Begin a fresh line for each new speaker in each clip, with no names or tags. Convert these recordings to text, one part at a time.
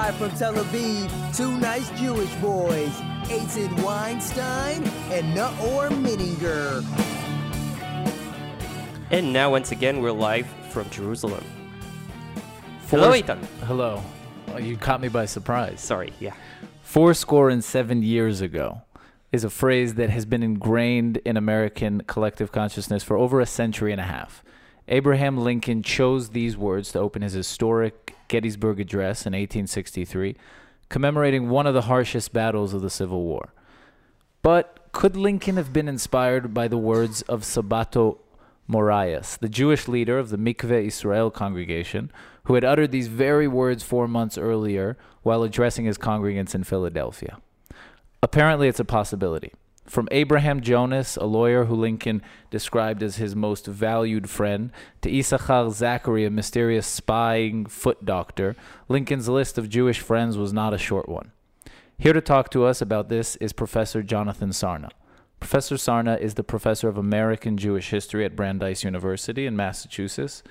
Live from Tel Aviv, two nice Jewish boys, Eitzid Weinstein and Naor Meningher.
And now, once again, we're live from Jerusalem. Hello, Eitan.
Hello. Oh, you caught me by surprise.
Sorry, yeah.
Four score and seven years ago is a phrase that has been ingrained in American collective consciousness for over a century and a half. Abraham Lincoln chose these words to open his historic Gettysburg Address in 1863, commemorating one of the harshest battles of the Civil War. But could Lincoln have been inspired by the words of Sabato Morais, the Jewish leader of the Mikveh Israel congregation, who had uttered these very words four months earlier while addressing his congregants in Philadelphia? Apparently, it's a possibility. From Abraham Jonas, a lawyer who Lincoln described as his most valued friend, to Issachar Zachary, a mysterious spying foot doctor, Lincoln's list of Jewish friends was not a short one. Here to talk to us about this is Professor Jonathan Sarna. Professor Sarna is the professor of American Jewish history at Brandeis University in Massachusetts.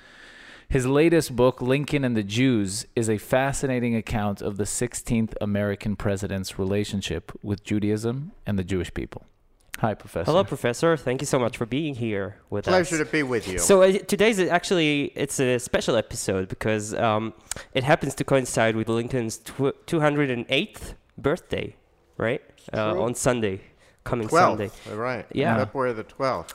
His latest book, Lincoln and the Jews, is a fascinating account of the 16th American president's relationship with Judaism and the Jewish people. Hi, Professor.
Hello, Professor. Thank you so much for being here with
Pleasure
us.
to be with you.
So uh, today's actually it's a special episode because um, it happens to coincide with Lincoln's tw- 208th birthday, right? Uh, on Sunday, coming
12th,
Sunday.
right.
Yeah.
February the 12th.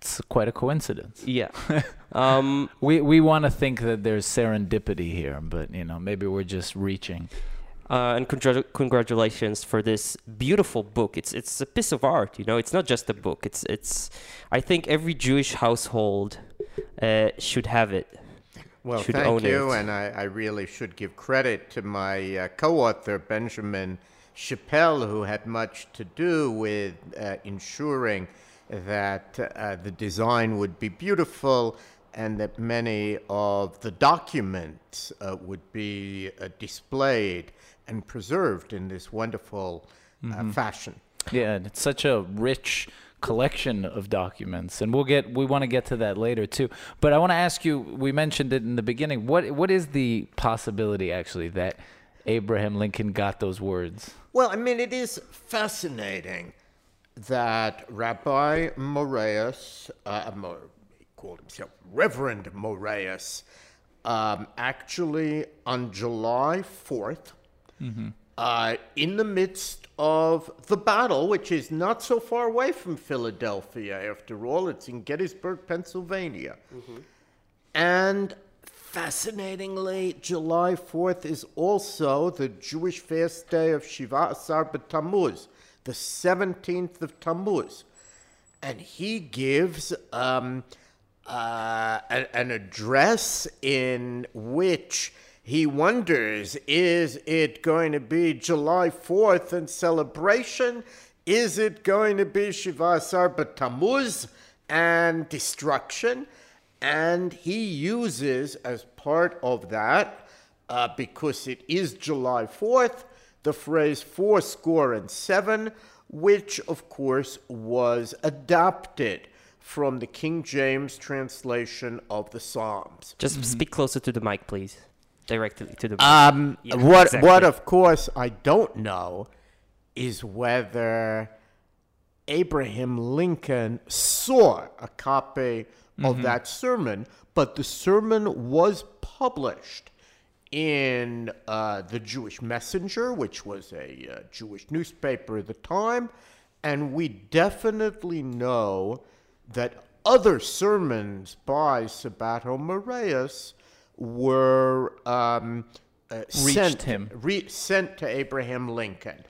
It's quite a coincidence.
Yeah. um,
We we want to think that there's serendipity here, but you know maybe we're just reaching.
uh, and congra- congratulations for this beautiful book. It's it's a piece of art, you know. It's not just a book. It's it's. I think every Jewish household uh, should have it.
Well,
Should
thank
own
you,
it.
and I, I really should give credit to my uh, co-author Benjamin Shapell, who had much to do with uh, ensuring that uh, the design would be beautiful and that many of the documents uh, would be uh, displayed and preserved in this wonderful uh, fashion.
Yeah, and it's such a rich collection of documents, and we'll get we want to get to that later too. But I want to ask you. We mentioned it in the beginning. What what is the possibility actually that Abraham Lincoln got those words?
Well, I mean, it is fascinating that Rabbi Morais, uh, Mo- he called himself Reverend Morais, um, actually on July 4th, uh, in the midst of the battle, which is not so far away from Philadelphia, after all, it's in Gettysburg, Pennsylvania. And fascinatingly, July 4th is also the Jewish fast day of Shiva Asar B'Tammuz, the 17th of Tammuz. And he gives um, uh, an address in which he wonders is it going to be July 4th and celebration? Is it going to be Shiva Asar B'Tammuz and destruction? And he uses, as part of that, uh, because it is July 4th, the phrase four score and seven, which, of course, was adopted from the King James translation of the Psalms.
just speak closer to the mic, please. Directly to the mic.
Um,
Yeah,
what,
exactly.
what, of course, I don't know is whether Abraham Lincoln saw a copy of that sermon, but the sermon was published in uh, the Jewish Messenger, which was a uh, Jewish newspaper at the time, and we definitely know that other sermons by Sabato Morais were um, uh, sent
him.
re- sent to Abraham Lincoln.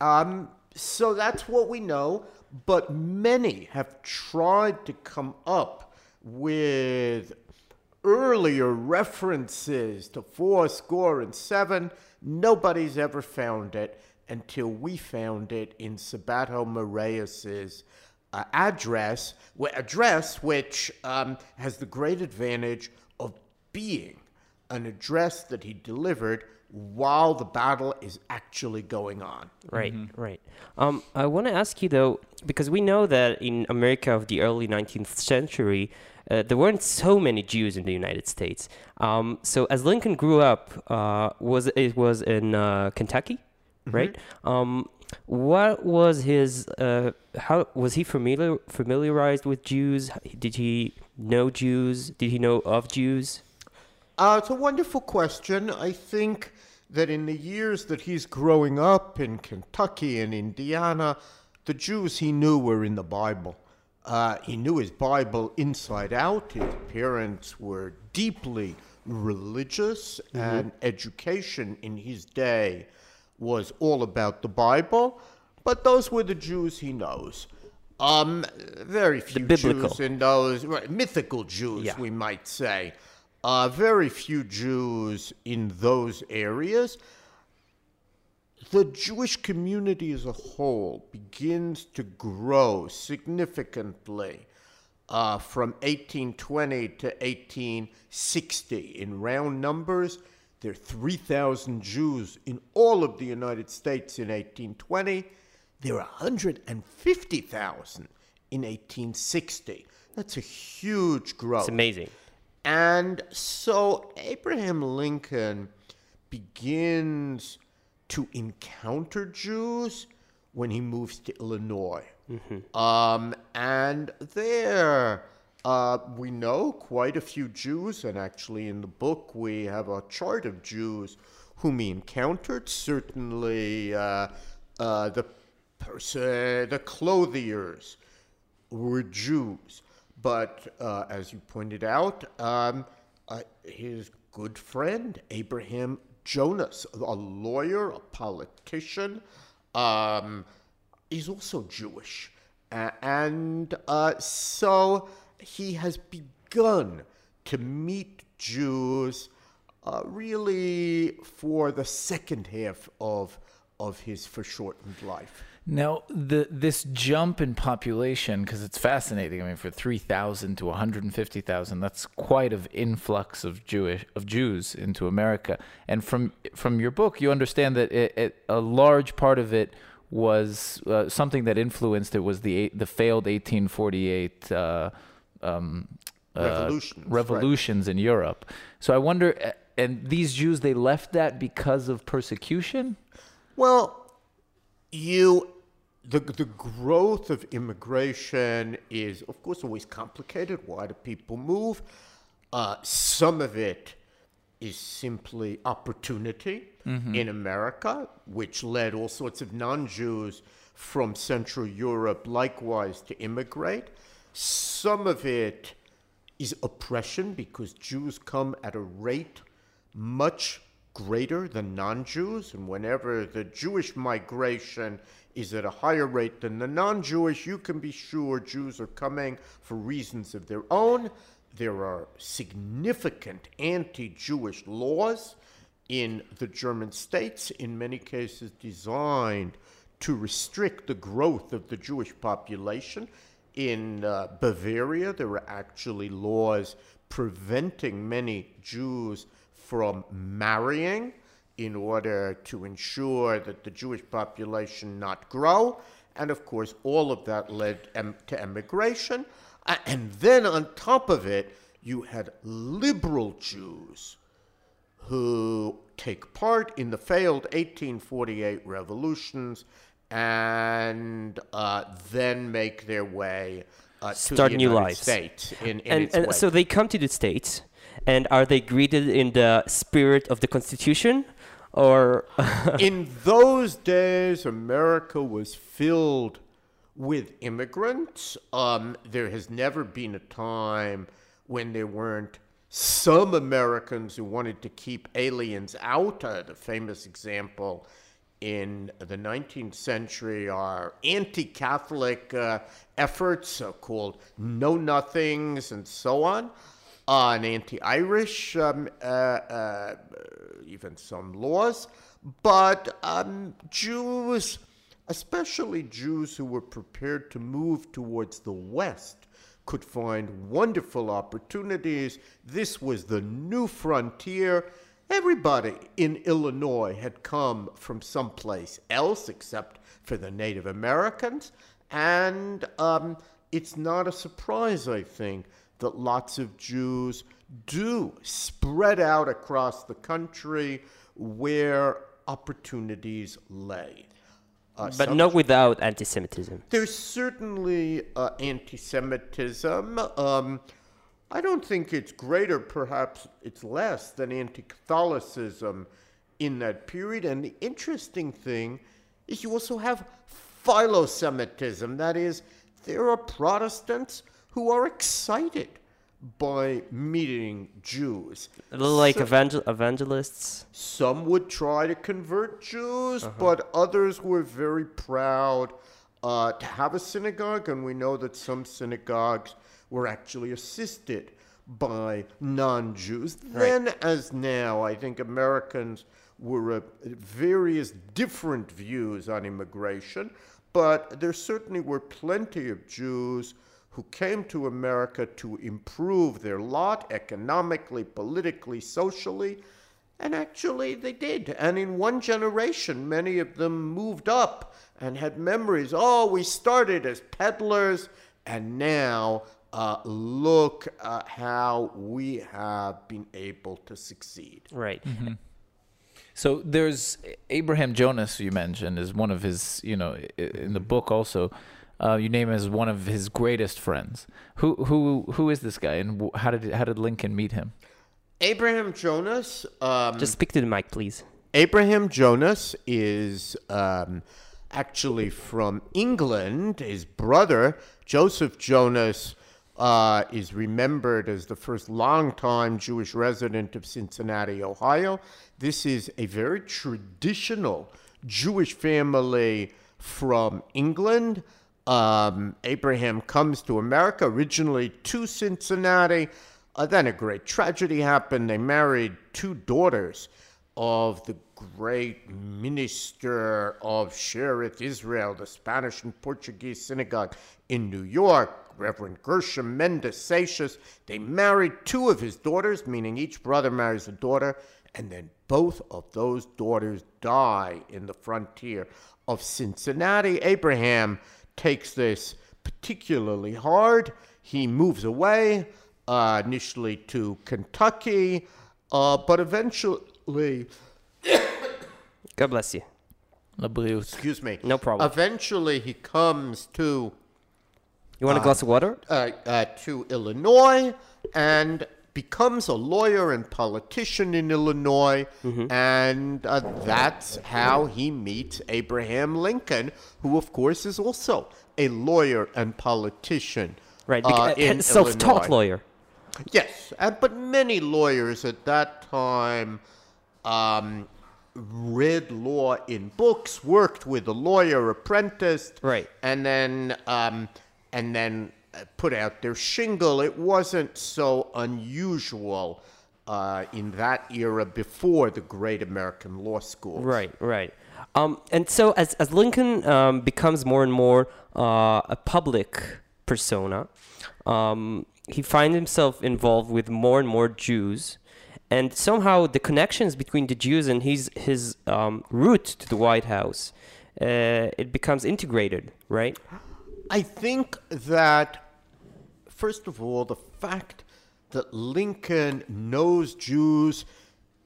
Um, so that's what we know, but many have tried to come up with earlier references to four score and seven. Nobody's ever found it until we found it in Sabato Morais's uh, address, wh- address which um, has the great advantage of being an address that he delivered while the battle is actually going on.
Right, right. Um, I want to ask you though, because we know that in America of the early 19th century, uh, there weren't so many Jews in the United States. Um, so as Lincoln grew up, uh, was it was in uh, Kentucky, right? Um, what was his? Uh, how was he familiar familiarized with Jews? Did he know Jews? Did he know of Jews?
Uh, it's a wonderful question. I think that in the years that he's growing up in Kentucky and Indiana, the Jews he knew were in the Bible. Uh, he knew his Bible inside out. His parents were deeply religious, and education in his day was all about the Bible. But those were the Jews he knows. Um, very few
biblical.
Jews in those right, mythical Jews,
Yeah.
we might say. Uh, very few Jews in those areas. The Jewish community as a whole begins to grow significantly uh, from 1820 to 1860. In round numbers, there are 3,000 Jews in all of the United States in 1820. There are 150,000 in 1860. That's a huge growth.
It's amazing.
And so Abraham Lincoln begins to encounter Jews when he moves to Illinois. Um, and there, uh, we know quite a few Jews, and actually in the book we have a chart of Jews whom he encountered. Certainly, uh, uh, the person, the clothiers, were Jews. But uh, as you pointed out, um, uh, his good friend, Abraham Jonas, a lawyer, a politician, um, is also Jewish. And uh, so he has begun to meet Jews uh, really for the second half of, of his foreshortened life.
Now, the this jump in population, because it's fascinating. I mean, for three thousand to one hundred and fifty thousand, that's quite of influx of Jewish of Jews into America. And from from your book, you understand that it, it, a large part of it was uh, something that influenced it was the the failed eighteen forty eight. Uh, um, uh,
Revolutions, right.
revolutions in Europe. So I wonder, and these Jews they left that because of persecution.
Well, you the the growth of immigration is of course always complicated. Why do people move? Uh, some of it is simply opportunity in America, which led all sorts of non-Jews from Central Europe likewise to immigrate. Some of it is oppression because Jews come at a rate much greater than non Jews. And whenever the Jewish migration is at a higher rate than the non Jewish, you can be sure Jews are coming for reasons of their own. There are significant anti Jewish laws in the German states, in many cases designed to restrict the growth of the Jewish population. In uh, Bavaria, there were actually laws preventing many Jews from marrying in order to ensure that the Jewish population not grow. And of course, all of that led em- to emigration. And then on top of it, you had liberal Jews who take part in the failed 1848 revolutions and uh, then make their way uh, to
Start
the
new
United
lives.
States in, in
and, and so they come to the states and are they greeted in the spirit of the constitution or
in those days, America was filled with immigrants. Um, there has never been a time when there weren't some Americans who wanted to keep aliens out. Uh, the famous example in the 19th century are anti Catholic uh, efforts uh, called Know Nothings and so on. And anti Irish, um, uh, uh, even some laws. But um, Jews, especially Jews who were prepared to move towards the West could find wonderful opportunities. This was the new frontier. Everybody in Illinois had come from someplace else except for the Native Americans. And um, it's not a surprise, I think, that lots of Jews do spread out across the country where opportunities lay. Uh,
But not without anti-Semitism.
there's certainly uh, anti Semitism. Um, I don't think it's greater, perhaps it's less than anti Catholicism in that period. And the interesting thing is you also have philo-Semitism. That is, there are Protestants who are excited by meeting Jews.
A little like
So-
evangel- evangelists.
some would try to convert Jews, but others were very proud uh, to have a synagogue, and we know that some synagogues were actually assisted by non Jews. Then, as now, I think Americans were of various different views on immigration, but there certainly were plenty of Jews who came to America to improve their lot economically, politically, socially. And actually, they did. And in one generation, many of them moved up and had memories. Oh, we started as peddlers, and now uh, look uh, how we have been able to succeed.
Right.
So there's Abraham Jonas you mentioned is one of his, you know, in the book also. Uh, you name him as one of his greatest friends. Who who who is this guy, and how did how did Lincoln meet him?
Abraham Jonas. Um,
Just speak to the mic, please.
Abraham Jonas is um, actually from England. His brother, Joseph Jonas, uh, is remembered as the first longtime Jewish resident of Cincinnati, Ohio. This is a very traditional Jewish family from England. Um, Abraham comes to America, originally to Cincinnati. Uh, then a great tragedy happened. They married two daughters of the great minister of Shearith Israel, the Spanish and Portuguese synagogue in New York, Reverend Gershom Mendes Seixas. They married two of his daughters, meaning each brother marries a daughter, and then both of those daughters die in the frontier of Cincinnati. Abraham takes this particularly hard. He moves away, uh, initially to Kentucky, uh, but eventually,
God bless you.
Excuse me,
No problem.
Eventually, he comes to
You want a glass of water?
uh, uh, to Illinois and becomes a lawyer and politician in Illinois, and uh, that's how he meets Abraham Lincoln, who, of course, is also a lawyer and politician.
Right.
uh,
Beca-
in
self-taught
Illinois.
lawyer.
Yes, uh, but many lawyers at that time um, read law in books, worked with a lawyer apprentice,
Right.
and then um, and then put out their shingle. It wasn't so unusual uh, in that era before the great American law schools.
Right, right. Um, and so as, as Lincoln um, becomes more and more uh, a public persona, um, he finds himself involved with more and more Jews. And somehow the connections between the Jews and his, his um, route to the White House, uh, it becomes integrated, right?
I think that, first of all, the fact that Lincoln knows Jews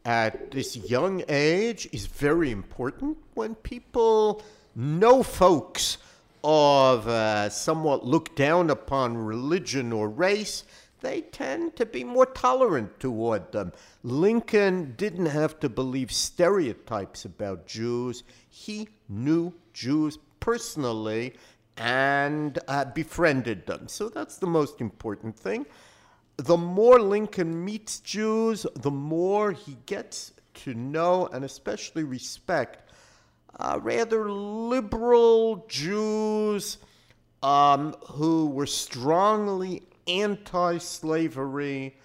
at this young age is very important. When people know folks of uh, somewhat looked down upon religion or race, they tend to be more tolerant toward them. Lincoln didn't have to believe stereotypes about Jews. He knew Jews personally and uh, befriended them. So that's the most important thing. The more Lincoln meets Jews, the more he gets to know and especially respect uh, rather liberal Jews um, who were strongly anti slavery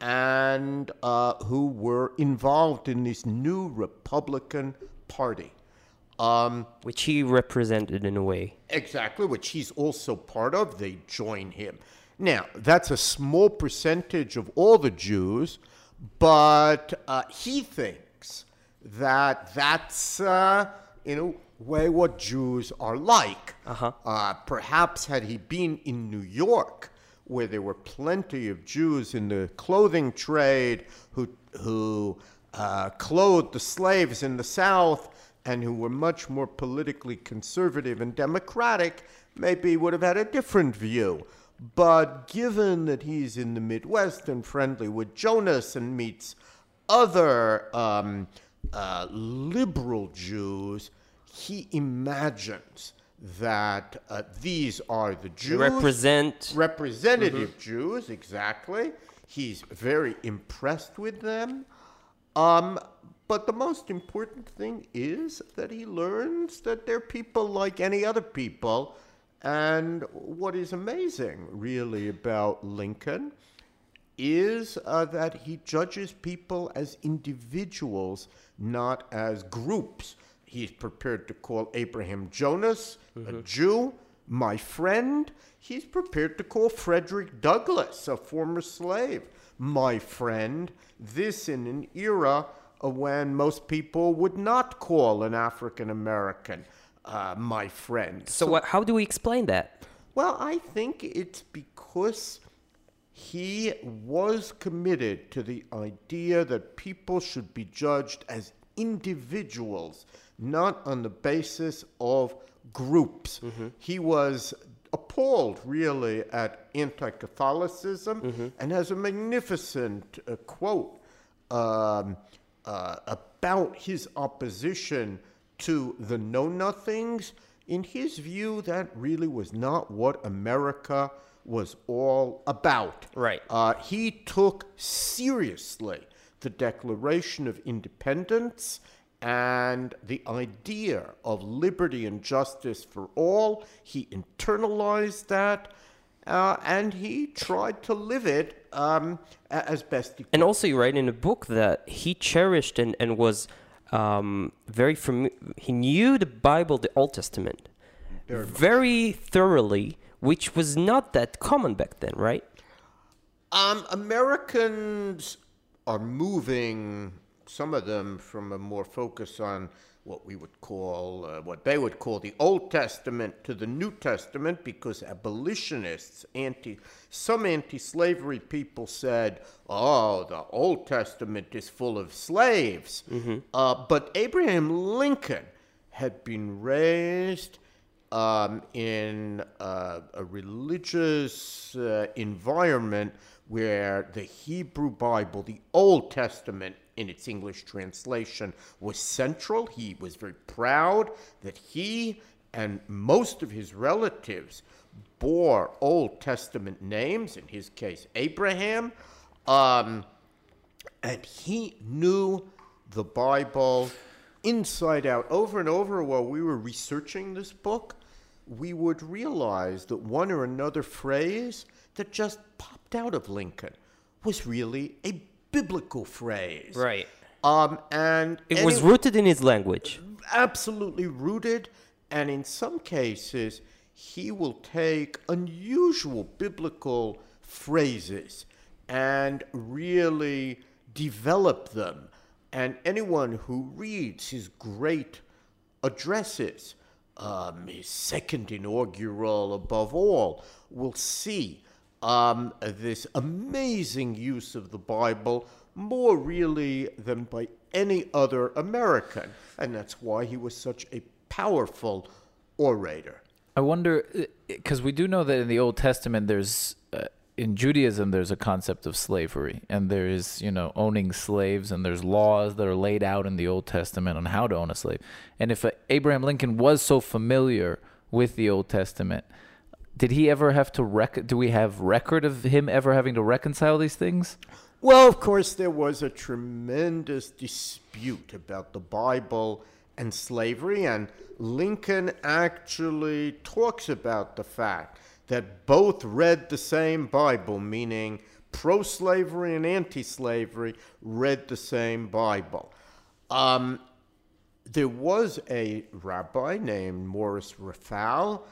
and uh, who were involved in this new Republican Party. Um,
Which he represented in a way.
Exactly, which he's also part of. They join him Now, that's a small percentage of all the Jews, but uh, he thinks that that's, uh, in a way, what Jews are like. Uh, perhaps had he been in New York, where there were plenty of Jews in the clothing trade who, who uh, clothed the slaves in the South and who were much more politically conservative and democratic, maybe would have had a different view. But given that he's in the Midwest and friendly with Jonas and meets other um, uh, liberal Jews, he imagines that uh, these are the Jews
Represent.
representative Jews, exactly. He's very impressed with them. Um, but the most important thing is that he learns that they're people like any other people. And what is amazing, really, about Lincoln is uh, that he judges people as individuals, not as groups. He's prepared to call Abraham Jonas a Jew, my friend. He's prepared to call Frederick Douglass, a former slave, my friend. This in an era when most people would not call an African American uh, my friend.
So, what, how do we explain that?
Well, I think it's because he was committed to the idea that people should be judged as individuals, not on the basis of groups. He was appalled, really, at anti Catholicism and has a magnificent uh, quote um, uh, about his opposition to the Know Nothings. In his view, that really was not what America was all about.
Right.
Uh, he took seriously the Declaration of Independence and the idea of liberty and justice for all. He internalized that. Uh, and he tried to live it um, as best he could.
And also, you write in a book that he cherished and, and was um, very fami- he knew the Bible, the Old Testament, very, thoroughly, which was not that common back then, right?
Um, Americans are moving, some of them from a more focus on what we would call, uh, what they would call the Old Testament to the New Testament, because abolitionists, anti, some anti-slavery people said, "Oh, the Old Testament is full of slaves," uh, but Abraham Lincoln had been raised um, in uh, a religious uh, environment where the Hebrew Bible, the Old Testament in its English translation, was central. He was very proud that he and most of his relatives bore Old Testament names, in his case, Abraham. Um, and he knew the Bible inside out. Over and over while we were researching this book, we would realize that one or another phrase that just popped out of Lincoln was really a biblical phrase.
Right.
Um, and
It was rooted in his language.
absolutely rooted, and in some cases, he will take unusual biblical phrases and really develop them. And anyone who reads his great addresses, um, his second inaugural above all, will see um, this amazing use of the Bible more really than by any other American. And that's why he was such a powerful orator.
I wonder because we do know that in the Old Testament there's uh, in Judaism there's a concept of slavery and there is you know owning slaves and there's laws that are laid out in the Old Testament on how to own a slave. And if uh, Abraham Lincoln was so familiar with the Old Testament, did he ever have to rec? Do we have record of him ever having to reconcile these things?
Well, of course, there was a tremendous dispute about the Bible and slavery, and Lincoln actually talks about the fact that both read the same Bible, meaning pro slavery and anti slavery read the same Bible. Um, there was a rabbi named Morris Raphall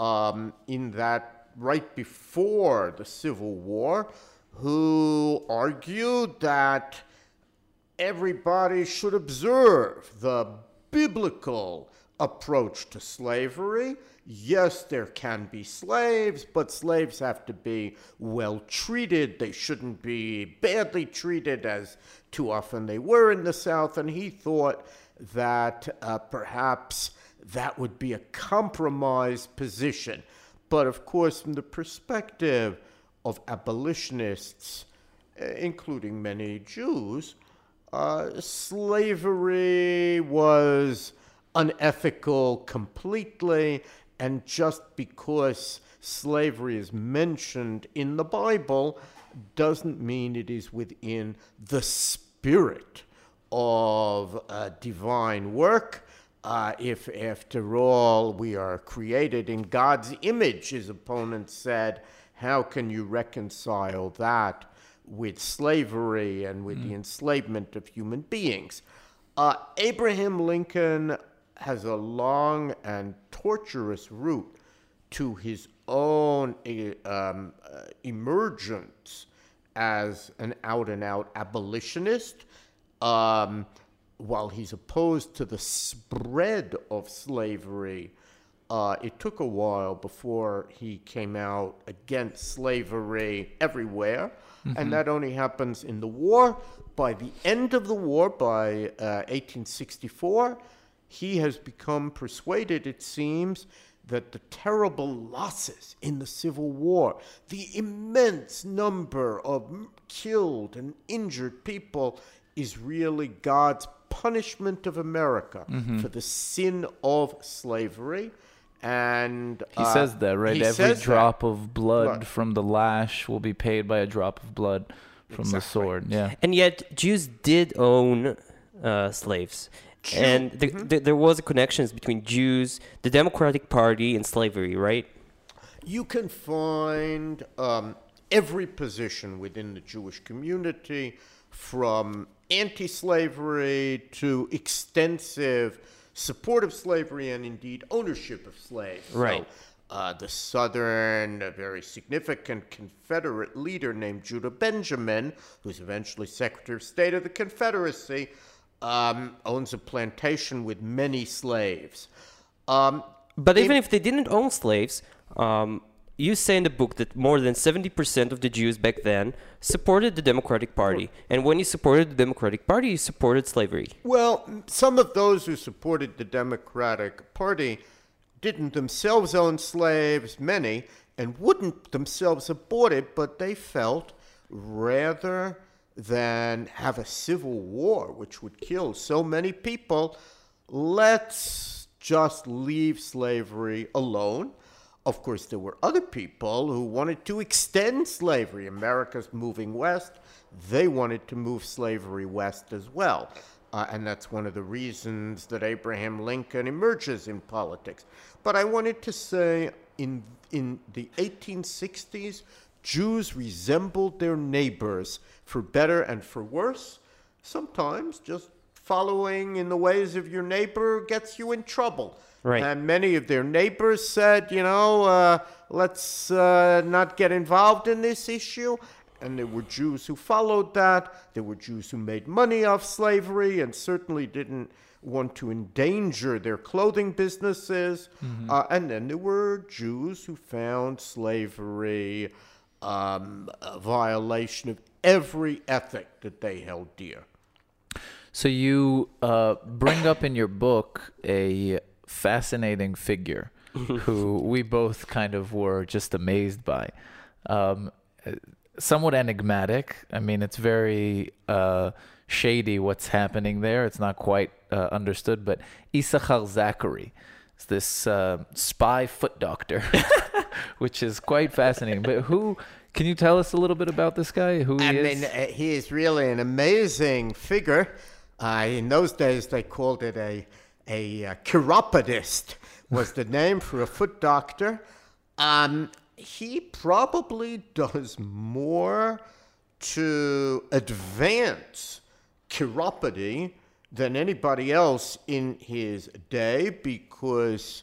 um, in that right before the Civil War who argued that everybody should observe the biblical approach to slavery. Yes, there can be slaves, but slaves have to be well treated. They shouldn't be badly treated, as too often they were in the South. And he thought that uh, perhaps that would be a compromised position. But of course, from the perspective of abolitionists, uh, including many Jews, uh, slavery was unethical completely, and just because slavery is mentioned in the Bible doesn't mean it is within the spirit of uh, divine work. Uh, if, after all, we are created in God's image, his opponent said, how can you reconcile that with slavery and with the enslavement of human beings? Uh, Abraham Lincoln has a long and torturous route to his own um, uh, emergence as an out and out abolitionist. Um, while he's opposed to the spread of slavery, uh, it took a while before he came out against slavery everywhere. And that only happens in the war. By the end of the war, by uh, 1864, he has become persuaded, it seems, that the terrible losses in the Civil War, the immense number of killed and injured people, is really God's punishment of America for the sin of slavery. And
He
uh,
says that, right? Every
says that.
drop of blood,
Blood.
from the lash will be paid by a drop of blood from the sword. Yeah.
And yet, Jews did own uh, slaves. And th- th- there was a connections between Jews, the Democratic Party, and slavery, right?
You can find um, every position within the Jewish community, from anti slavery to extensive support of slavery and indeed ownership of slaves. So,
Right.
uh, the Southern, a very significant Confederate leader named Judah Benjamin, who's eventually Secretary of State of the Confederacy, um, owns a plantation with many slaves. Um,
But even if they didn't own slaves, um, you say in the book that more than 70% of the Jews back then supported the Democratic Party. And when you supported the Democratic Party, you supported slavery.
Well, some of those who supported the Democratic Party didn't themselves own slaves, many, and wouldn't themselves abort it, but they felt rather than have a civil war which would kill so many people, let's just leave slavery alone. Of course, there were other people who wanted to extend slavery. America's moving west. They wanted to move slavery west as well. Uh, and that's one of the reasons that Abraham Lincoln emerges in politics. But I wanted to say in, in the 1860s, Jews resembled their neighbors for better and for worse. Sometimes just following in the ways of your neighbor gets you in trouble.
Right.
And many of their neighbors said, you know, uh, let's uh, not get involved in this issue. And there were Jews who followed that. There were Jews who made money off slavery and certainly didn't want to endanger their clothing businesses. Uh, and then there were Jews who found slavery um, a violation of every ethic that they held dear.
So you uh, bring up in your book a fascinating figure who we both kind of were just amazed by. Um, uh, somewhat enigmatic. I mean, it's very uh, shady what's happening there. It's not quite uh, understood, but Issachar Zachary is this uh, spy foot doctor, which is quite fascinating. But who can you tell us a little bit about this guy? Who he
I
is?
mean, uh, he is really an amazing figure. Uh, in those days, they called it a a uh, chiropodist was the name for a foot doctor. Um, he probably does more to advance chiropody than anybody else in his day because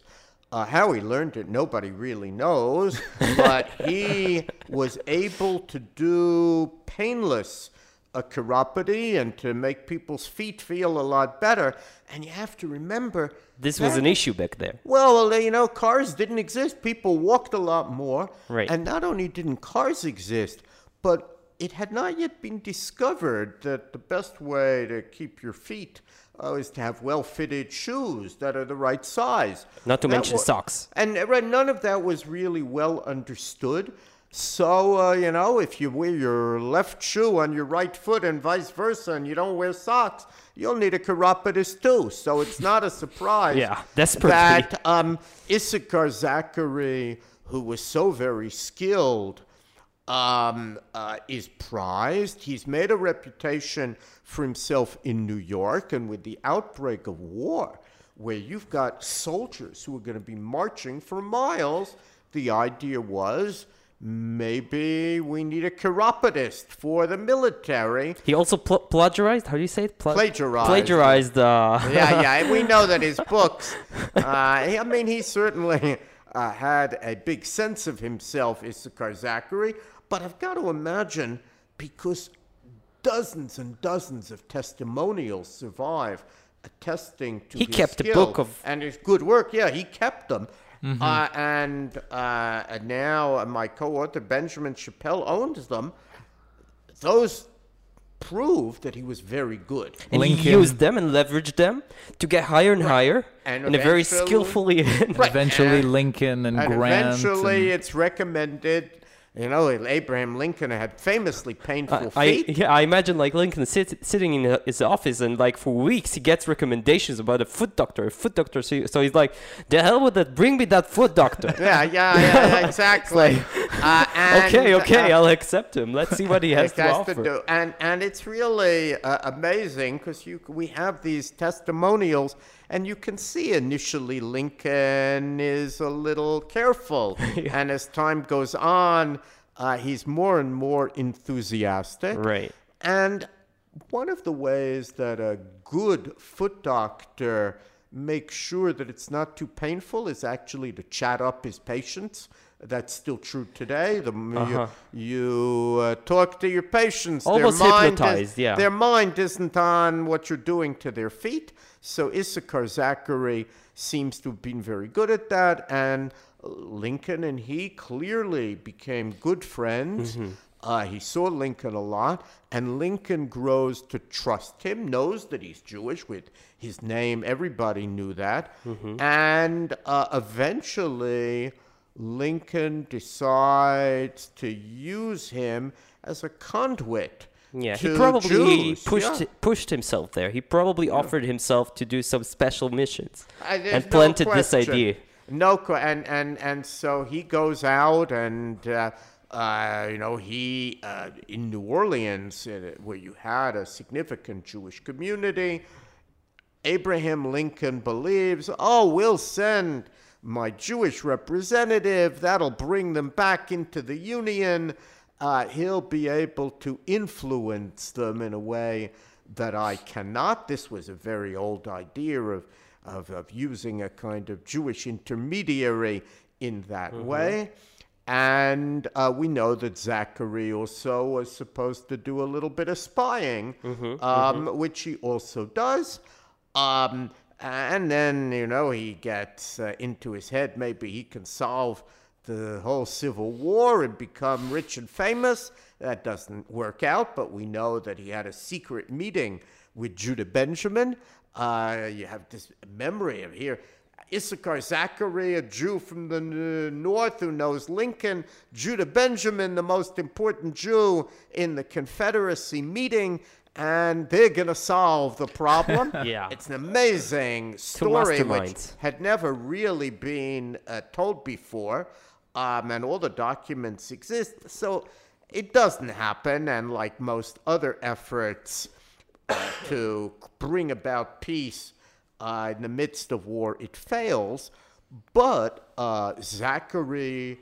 Uh, how he learned it, nobody really knows, but he was able to do painless uh, chiropody and to make people's feet feel a lot better. And you have to remember
This was an issue back there.
well, you know, cars didn't exist. People walked a lot more.
Right.
And not only didn't cars exist, but it had not yet been discovered that the best way to keep your feet uh, is to have well fitted shoes that are the right size.
Not to
That
mention socks.
And right, none of that was really well understood. So, uh, you know, if you wear your left shoe on your right foot and vice versa, and you don't wear socks, you'll need a chiropodist too. So it's not a surprise
Yeah, desperately.
that um, Issachar Zachary, who was so very skilled, um, uh, is prized. He's made a reputation for himself in New York, and with the outbreak of war, where you've got soldiers who are going to be marching for miles, the idea was maybe we need a chiropodist for the military.
He also pl- plagiarized. How do you say it? Pla-
Plagiarized.
Plagiarized. Uh,
yeah, yeah. and We know that his books. Uh, I mean, he certainly uh, had a big sense of himself, Issachar Zachary. But I've got to imagine because dozens and dozens of testimonials survive attesting to
He
his
kept a book of-
and his good work. Yeah, he kept them. Uh, and, uh, and now my co-author Benjamin Shapell owns them. Those prove that he was very good.
and he used them and leveraged them to get higher and higher
And
in a very skillfully.
Right.
Eventually,
And-
Lincoln and,
And
Grant.
eventually,
and-
it's recommended. You know, Abraham Lincoln had famously painful
I,
feet.
yeah, I imagine like Lincoln sit, sitting in his office and like for weeks he gets recommendations about a foot doctor, a foot doctor. So, so he's like, the hell with that, bring me that foot doctor.
yeah, yeah, yeah, exactly. uh, and,
okay, okay,
uh,
I'll accept him. Let's see what he has to
has
offer.
to do. And and it's really uh, amazing because we have these testimonials, and you can see initially Lincoln is a little careful, and as time goes on, uh, he's more and more enthusiastic.
Right.
And one of the ways that a good foot doctor makes sure that it's not too painful is actually to chat up his patients. That's still true today. The
Uh-huh.
you, you uh, talk to your patients.
Almost
their mind
hypnotized,
is,
yeah.
Their mind isn't on what you're doing to their feet. So Issachar Zachary seems to have been very good at that, and Lincoln and he clearly became good friends.
Mm-hmm.
Uh, he saw Lincoln a lot, and Lincoln grows to trust him, knows that he's Jewish with his name. Everybody knew that.
Mm-hmm.
And uh, eventually, Lincoln decides to use him as a conduit.
Yeah, he probably
Jews.
pushed
Yeah.
pushed himself there. He probably offered himself to do some special missions
Uh,
and
no
planted this idea.
No, and and and so he goes out and. Uh, uh, you know, he uh, in New Orleans, uh, where you had a significant Jewish community, Abraham Lincoln believes, oh, we'll send my Jewish representative. That'll bring them back into the Union. Uh, he'll be able to influence them in a way that I cannot. This was a very old idea of, of, of using a kind of Jewish intermediary in that way. And uh, we know that Zachary also was supposed to do a little bit of spying, um, which he also does. Um, and then, you know, he gets uh, into his head maybe he can solve the whole Civil War and become rich and famous. That doesn't work out, but we know that he had a secret meeting with Judah Benjamin. Uh, you have this memory of here. Issachar Zachary, a Jew from the north who knows Lincoln, Judah Benjamin, the most important Jew in the Confederacy meeting, and they're going to solve the problem.
Yeah.
It's an amazing story which had never really been uh, told before, um, and all the documents exist. So it doesn't happen, and like most other efforts uh, to bring about peace uh, in the midst of war, it fails. But uh, Zachary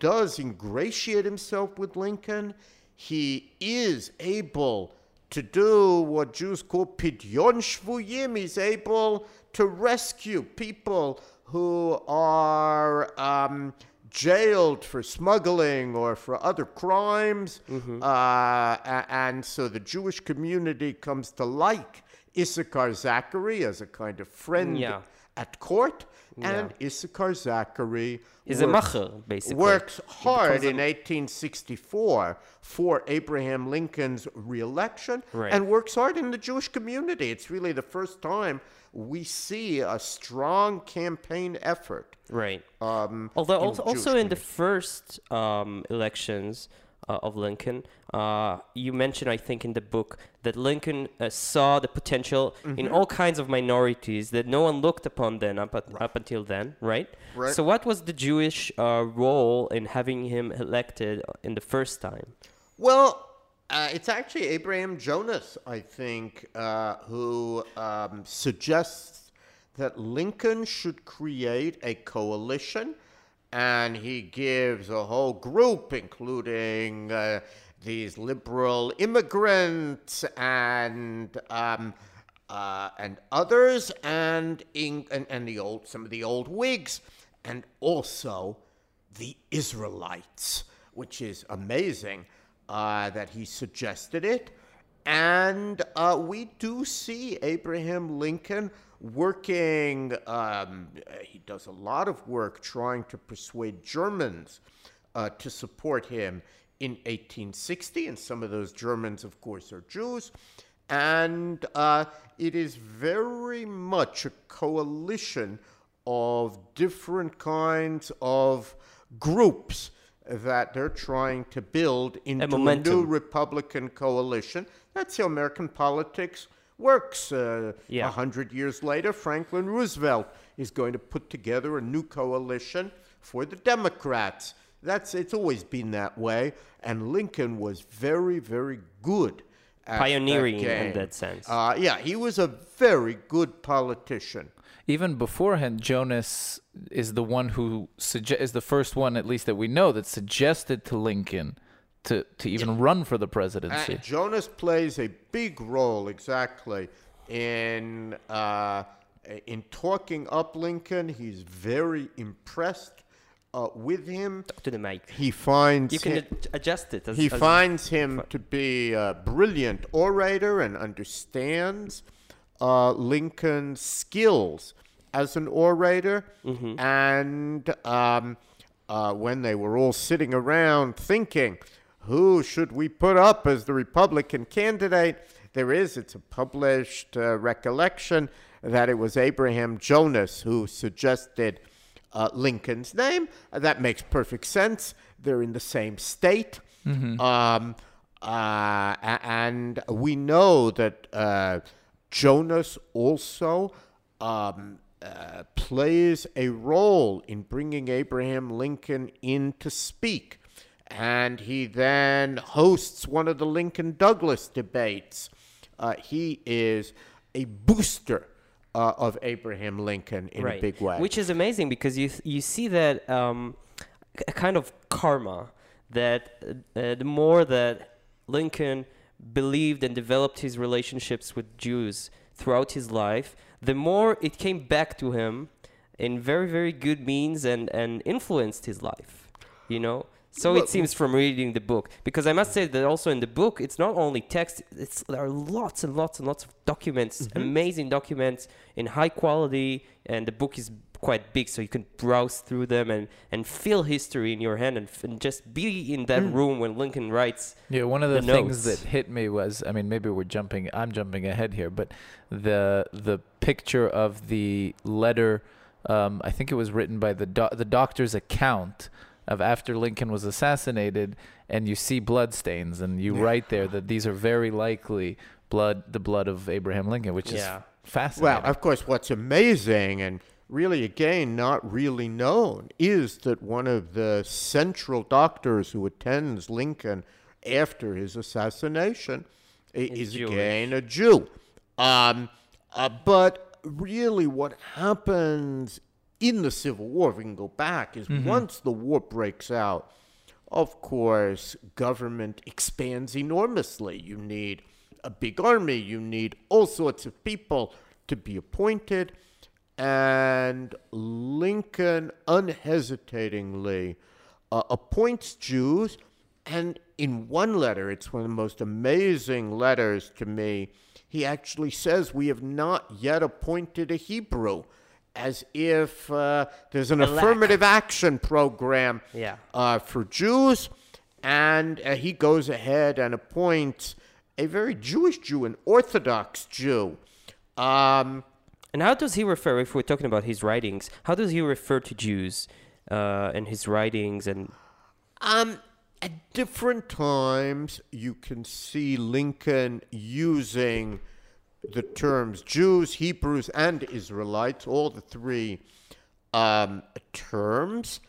does ingratiate himself with Lincoln. He is able to do what Jews call pidyon shvuyim. He's able to rescue people who are um, jailed for smuggling or for other crimes.
Mm-hmm.
Uh, and so the Jewish community comes to like Issachar Zachary as a kind of friend
Yeah.
at court. And Issachar Zachary
a
works-
macher, basically.
works hard in 1864 for Abraham Lincoln's reelection
Right.
and works hard in the Jewish community. It's really the first time we see a strong campaign effort.
Right.
Um,
Although also,
Jewish
also in the first um, elections uh, of Lincoln, uh, you mentioned, I think, in the book that Lincoln uh, saw the potential
Mm-hmm.
in all kinds of minorities that no one looked upon then up, at, up until then, right?
Right.
So what was the Jewish uh, role in having him elected in the first time?
Well, uh, it's actually Abraham Jonas, I think, uh, who um, suggests that Lincoln should create a coalition, and he gives a whole group, including uh, these liberal immigrants and. Um, uh, and others, and, in, and and the old some of the old Whigs, and also the Israelites, which is amazing uh, that he suggested it. And uh, we do see Abraham Lincoln working, um, he does a lot of work trying to persuade Germans uh, to support him in 1860. And some of those Germans, of course, are Jews. And uh, it is very much a coalition of different kinds of groups that they're trying to build into a, new. Republican coalition. That's how American politics works. Uh, A
Yeah.
hundred years later, Franklin Roosevelt is going to put together a new coalition for the Democrats. That's it's always been that way, and Lincoln was very, very good. At
Pioneering
that
in that sense.
Uh, yeah, he was a very good politician.
Even beforehand, Jonas is the one who sugge- is the first one, at least that we know, that suggested to Lincoln to to even run for the
Uh,
presidency.
Jonas plays a big role exactly in uh, in talking up Lincoln. He's very impressed uh, with him.
To the mic.
He finds
You can
him-
adjust it. As,
he
as-
finds him to be a brilliant orator and understands uh, Lincoln's skills as an orator.
Mm-hmm.
And um, uh, when they were all sitting around thinking, who should we put up as the Republican candidate? There is, it's a published uh, recollection that it was Abraham Jonas who suggested uh, Lincoln's name. Uh, that makes perfect sense. They're in the same state. Um, uh, and we know that uh, Jonas also um, uh, plays a role in bringing Abraham Lincoln in to speak. And he then hosts one of the Lincoln Douglas debates. Uh, he is a booster uh, of Abraham Lincoln in a big way.
Which is amazing because you you see that um, a kind of karma that uh, the more that Lincoln believed and developed his relationships with Jews throughout his life, the more it came back to him in very very good means and and influenced his life. You know. So
Well-
it seems from reading the book, because I must say that also in the book, it's not only text; it's there are lots and lots and lots of documents,
Mm-hmm.
amazing documents in high quality, and the book is quite big, so you can browse through them and, and feel history in your hand and, f- and just be in that
Mm.
room when Lincoln writes.
Yeah, one of the,
the
things
notes.
that hit me was, I mean, maybe we're jumping, I'm jumping ahead here, but the the picture of the letter, um, I think it was written by the do- the doctor's account of after Lincoln was assassinated, and you see blood stains, and you write there that these are very likely blood, the blood of Abraham Lincoln, which
Yeah.
is fascinating.
Well, of course, what's amazing and really, again, not really known is that one of the central doctors who attends Lincoln after his assassination i- is
Jewish.
again a Jew. Um, uh, but really, what happens in the Civil War, if we can go back, is once the war breaks out, of course, government expands enormously. You need a big army, you need all sorts of people to be appointed. and Lincoln unhesitatingly uh, appoints Jews. And in one letter, it's one of the most amazing letters to me, he actually says, We have not yet appointed a Hebrew, as if uh, there's an affirmative action program
Yeah.
uh, for Jews. And uh, he goes ahead and appoints a very Jewish Jew, an Orthodox Jew. Um,
And how does he refer, if we're talking about his writings, how does he refer to Jews uh, and his writings? And
Um, at different times, you can see Lincoln using the terms Jews, Hebrews, and Israelites, all the three um, terms.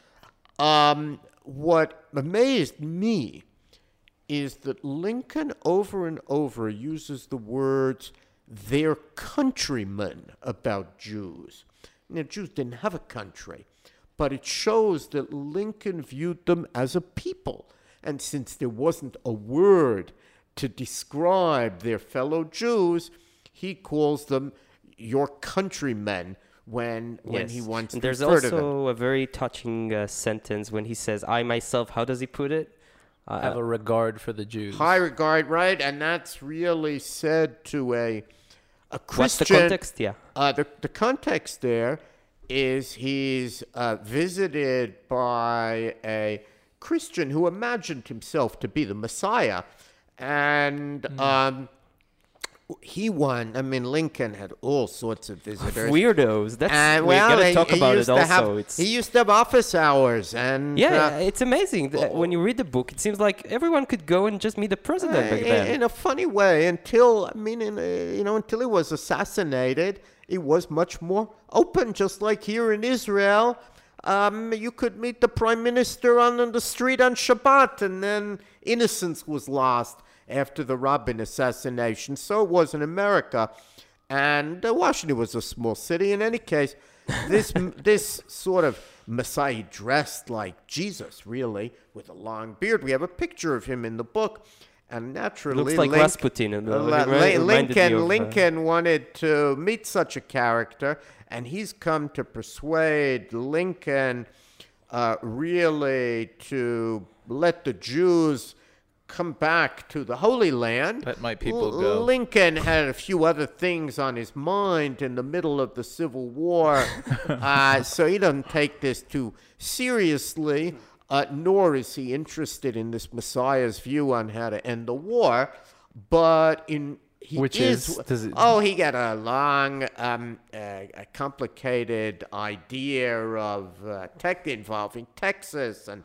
Um, what amazed me is that Lincoln over and over uses the words their countrymen about Jews. Now, Jews didn't have a country, but it shows that Lincoln viewed them as a people. And since there wasn't a word to describe their fellow Jews, he calls them your countrymen when when he
Yes.
wants
And
to
there's
refer to them.
also a very touching uh, sentence when he says, "I myself." How does he put it? Uh,
Have a regard for the Jews.
high regard, right? And that's really said to a a Christian.
what's the context? Yeah.
Uh, the the context there is he's uh, visited by a Christian who imagined himself to be the Messiah, and
Hmm.
um, he won. I mean, Lincoln had all sorts of visitors.
Weirdos. That's
And,
we
well,
gotta talk
he
about it also.
have- he used to have office hours, and
yeah,
uh,
it's amazing. that when you read the book, it seems like everyone could go and just meet the president back
Uh,
then.
in, in a funny way until I mean, in, uh, you know, until he was assassinated, it was much more open. Just like here in Israel, um, you could meet the prime minister on the street on Shabbat, and then innocence was lost after the Rabin assassination. So it was in America, and uh, Washington was a small city. In any case, this this sort of Messiah dressed like Jesus, really, with a long beard. We have a picture of him in the book. And naturally,
Looks like
Link-
Rasputin, uh, it
Li-
re-
Li-
reminded me
Lincoln,
of, uh,
Lincoln wanted to meet such a character, and he's come to persuade Lincoln uh, really to let the Jews come back to the Holy Land.
Let my people
L-
go.
Lincoln had a few other things on his mind in the middle of the Civil War, uh, so he doesn't take this too seriously, uh, nor is he interested in this Messiah's view on how to end the war. But in he
Which
is,
is- it-
oh, he got a long, um, uh, a complicated idea of uh, tech involving Texas and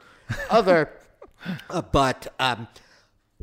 other. uh, but um,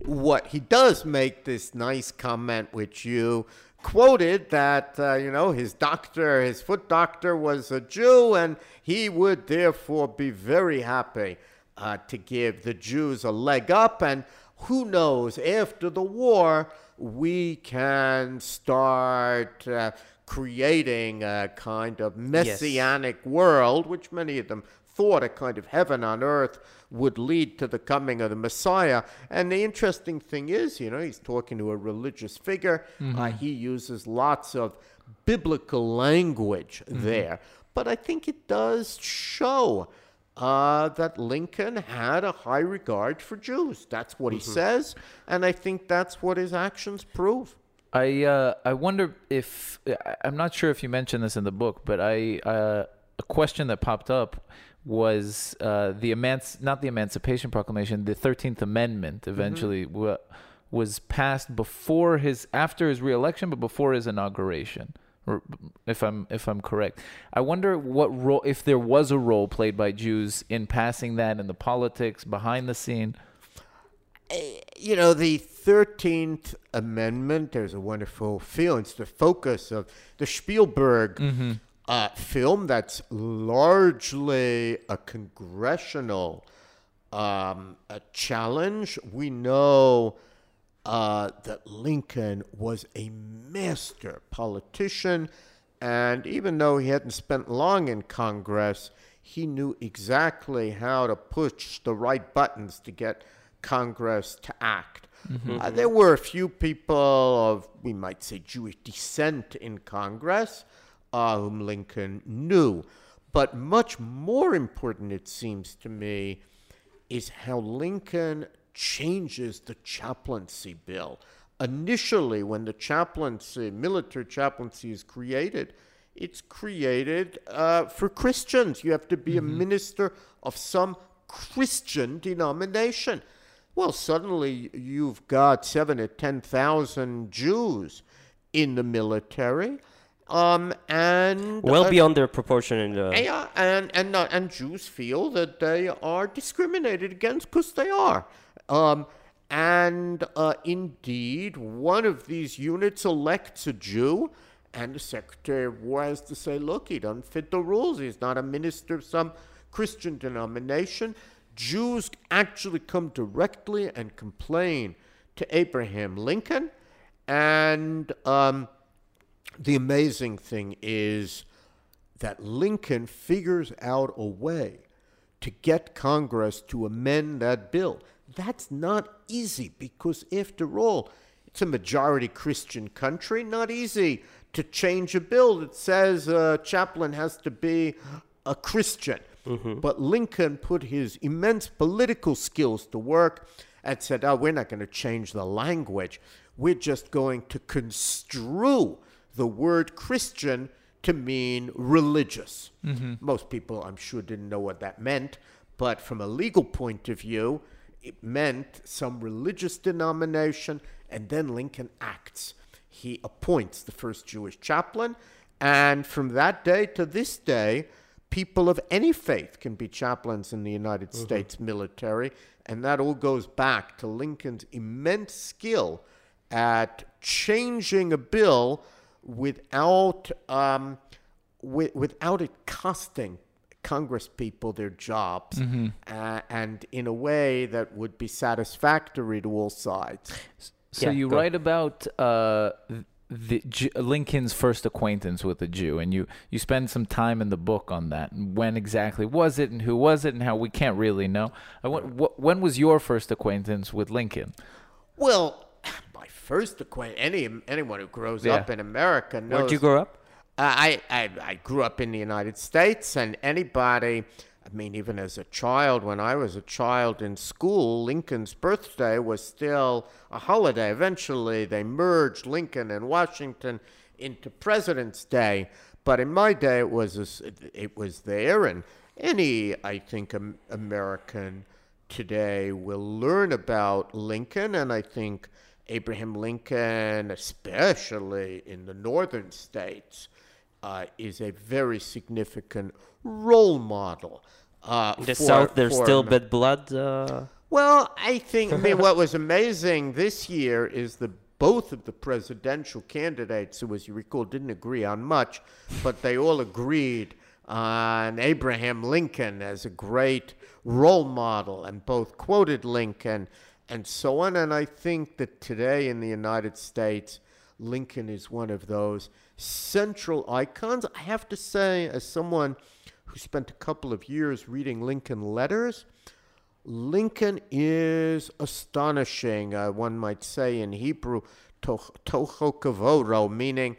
what he does make this nice comment, which you quoted, that uh, you know his doctor, his foot doctor, was a Jew, and he would therefore be very happy uh, to give the Jews a leg up. And who knows, after the war, we can start uh, creating a kind of messianic world, which many of them thought a kind of heaven on earth would lead to the coming of the Messiah. And the interesting thing is, you know, he's talking to a religious figure. Uh, he uses lots of biblical language there. But I think it does show uh, that Lincoln had a high regard for Jews. That's what he says. And I think that's what his actions prove.
I uh, I wonder if I'm not sure if you mentioned this in the book, but I uh, a question that popped up was uh, the emanci- not the Emancipation Proclamation, the Thirteenth Amendment mm-hmm. eventually wa- was passed before his after his reelection, but before his inauguration. If I'm if I'm correct, I wonder what role if there was a role played by Jews in passing that in the politics behind the scene.
Eh, you know, the 13th Amendment, there's a wonderful film. It's the focus of the Spielberg mm-hmm. Uh, film that's largely a congressional um, a challenge. We know uh, that Lincoln was a master politician, and even though he hadn't spent long in Congress, he knew exactly how to push the right buttons to get Congress to act. Uh, there were a few people of, we might say, Jewish descent in Congress, uh, whom Lincoln knew. But much more important, it seems to me, is how Lincoln changes the chaplaincy bill. Initially, when the chaplaincy, military chaplaincy is created, it's created uh, for Christians. You have to be a minister of some Christian denomination. Well, suddenly you've got seven to ten thousand Jews in the military, um, and
Well
uh,
beyond their proportion in the.
yeah, and and not, and Jews feel that they are discriminated against because they are. Um, and uh, indeed, one of these units elects a Jew, and the Secretary of War has to say, "Look, he doesn't fit the rules. He's not a minister of some Christian denomination." Jews actually come directly and complain to Abraham Lincoln, and um, the amazing thing is that Lincoln figures out a way to get Congress to amend that bill. That's not easy because, after all, it's a majority Christian country. Not easy to change a bill that says a chaplain has to be a Christian. Mm-hmm. But Lincoln put his immense political skills to work and said, Oh, we're not going to change the language. We're just going to construe the word Christian to mean religious. Mm-hmm. Most people, I'm sure, didn't know what that meant, but from a legal point of view, it meant some religious denomination, and then Lincoln acts. He appoints the first Jewish chaplain, and from that day to this day, people of any faith can be chaplains in the United mm-hmm. States military, and that all goes back to Lincoln's immense skill at changing a bill without um, wi- without it costing Congress people their jobs, uh, and in a way that would be satisfactory to all sides.
So
Yeah,
you
go.
write about uh, the Ju- Lincoln's first acquaintance with a Jew, and you you spend some time in the book on that. And When exactly was it, and who was it, and how we can't really know. I want, wh- when was your first acquaintance with Lincoln?
Well, my first acquaintance, any anyone who grows
Yeah.
up in America knows.
Where'd you grow up?
Uh, I, I I grew up in the United States, and anybody, I mean, even as a child, when I was a child in school, Lincoln's birthday was still a holiday. Eventually, they merged Lincoln and Washington into President's Day, but in my day, it was a it was there, and any I think um, American today will learn about Lincoln, and I think Abraham Lincoln, especially in the northern states, uh, is a very significant role model. Uh,
In the
for-
South, there's
for
still bad blood. Uh,
well, I think I mean what was amazing this year is that both of the presidential candidates, who, as you recall, didn't agree on much, but they all agreed on Abraham Lincoln as a great role model, and both quoted Lincoln and so on. And I think that today in the United States, Lincoln is one of those central icons. I have to say, as someone who spent a couple of years reading Lincoln letters, Lincoln is astonishing, uh, one might say in Hebrew, to- toho kavoro, meaning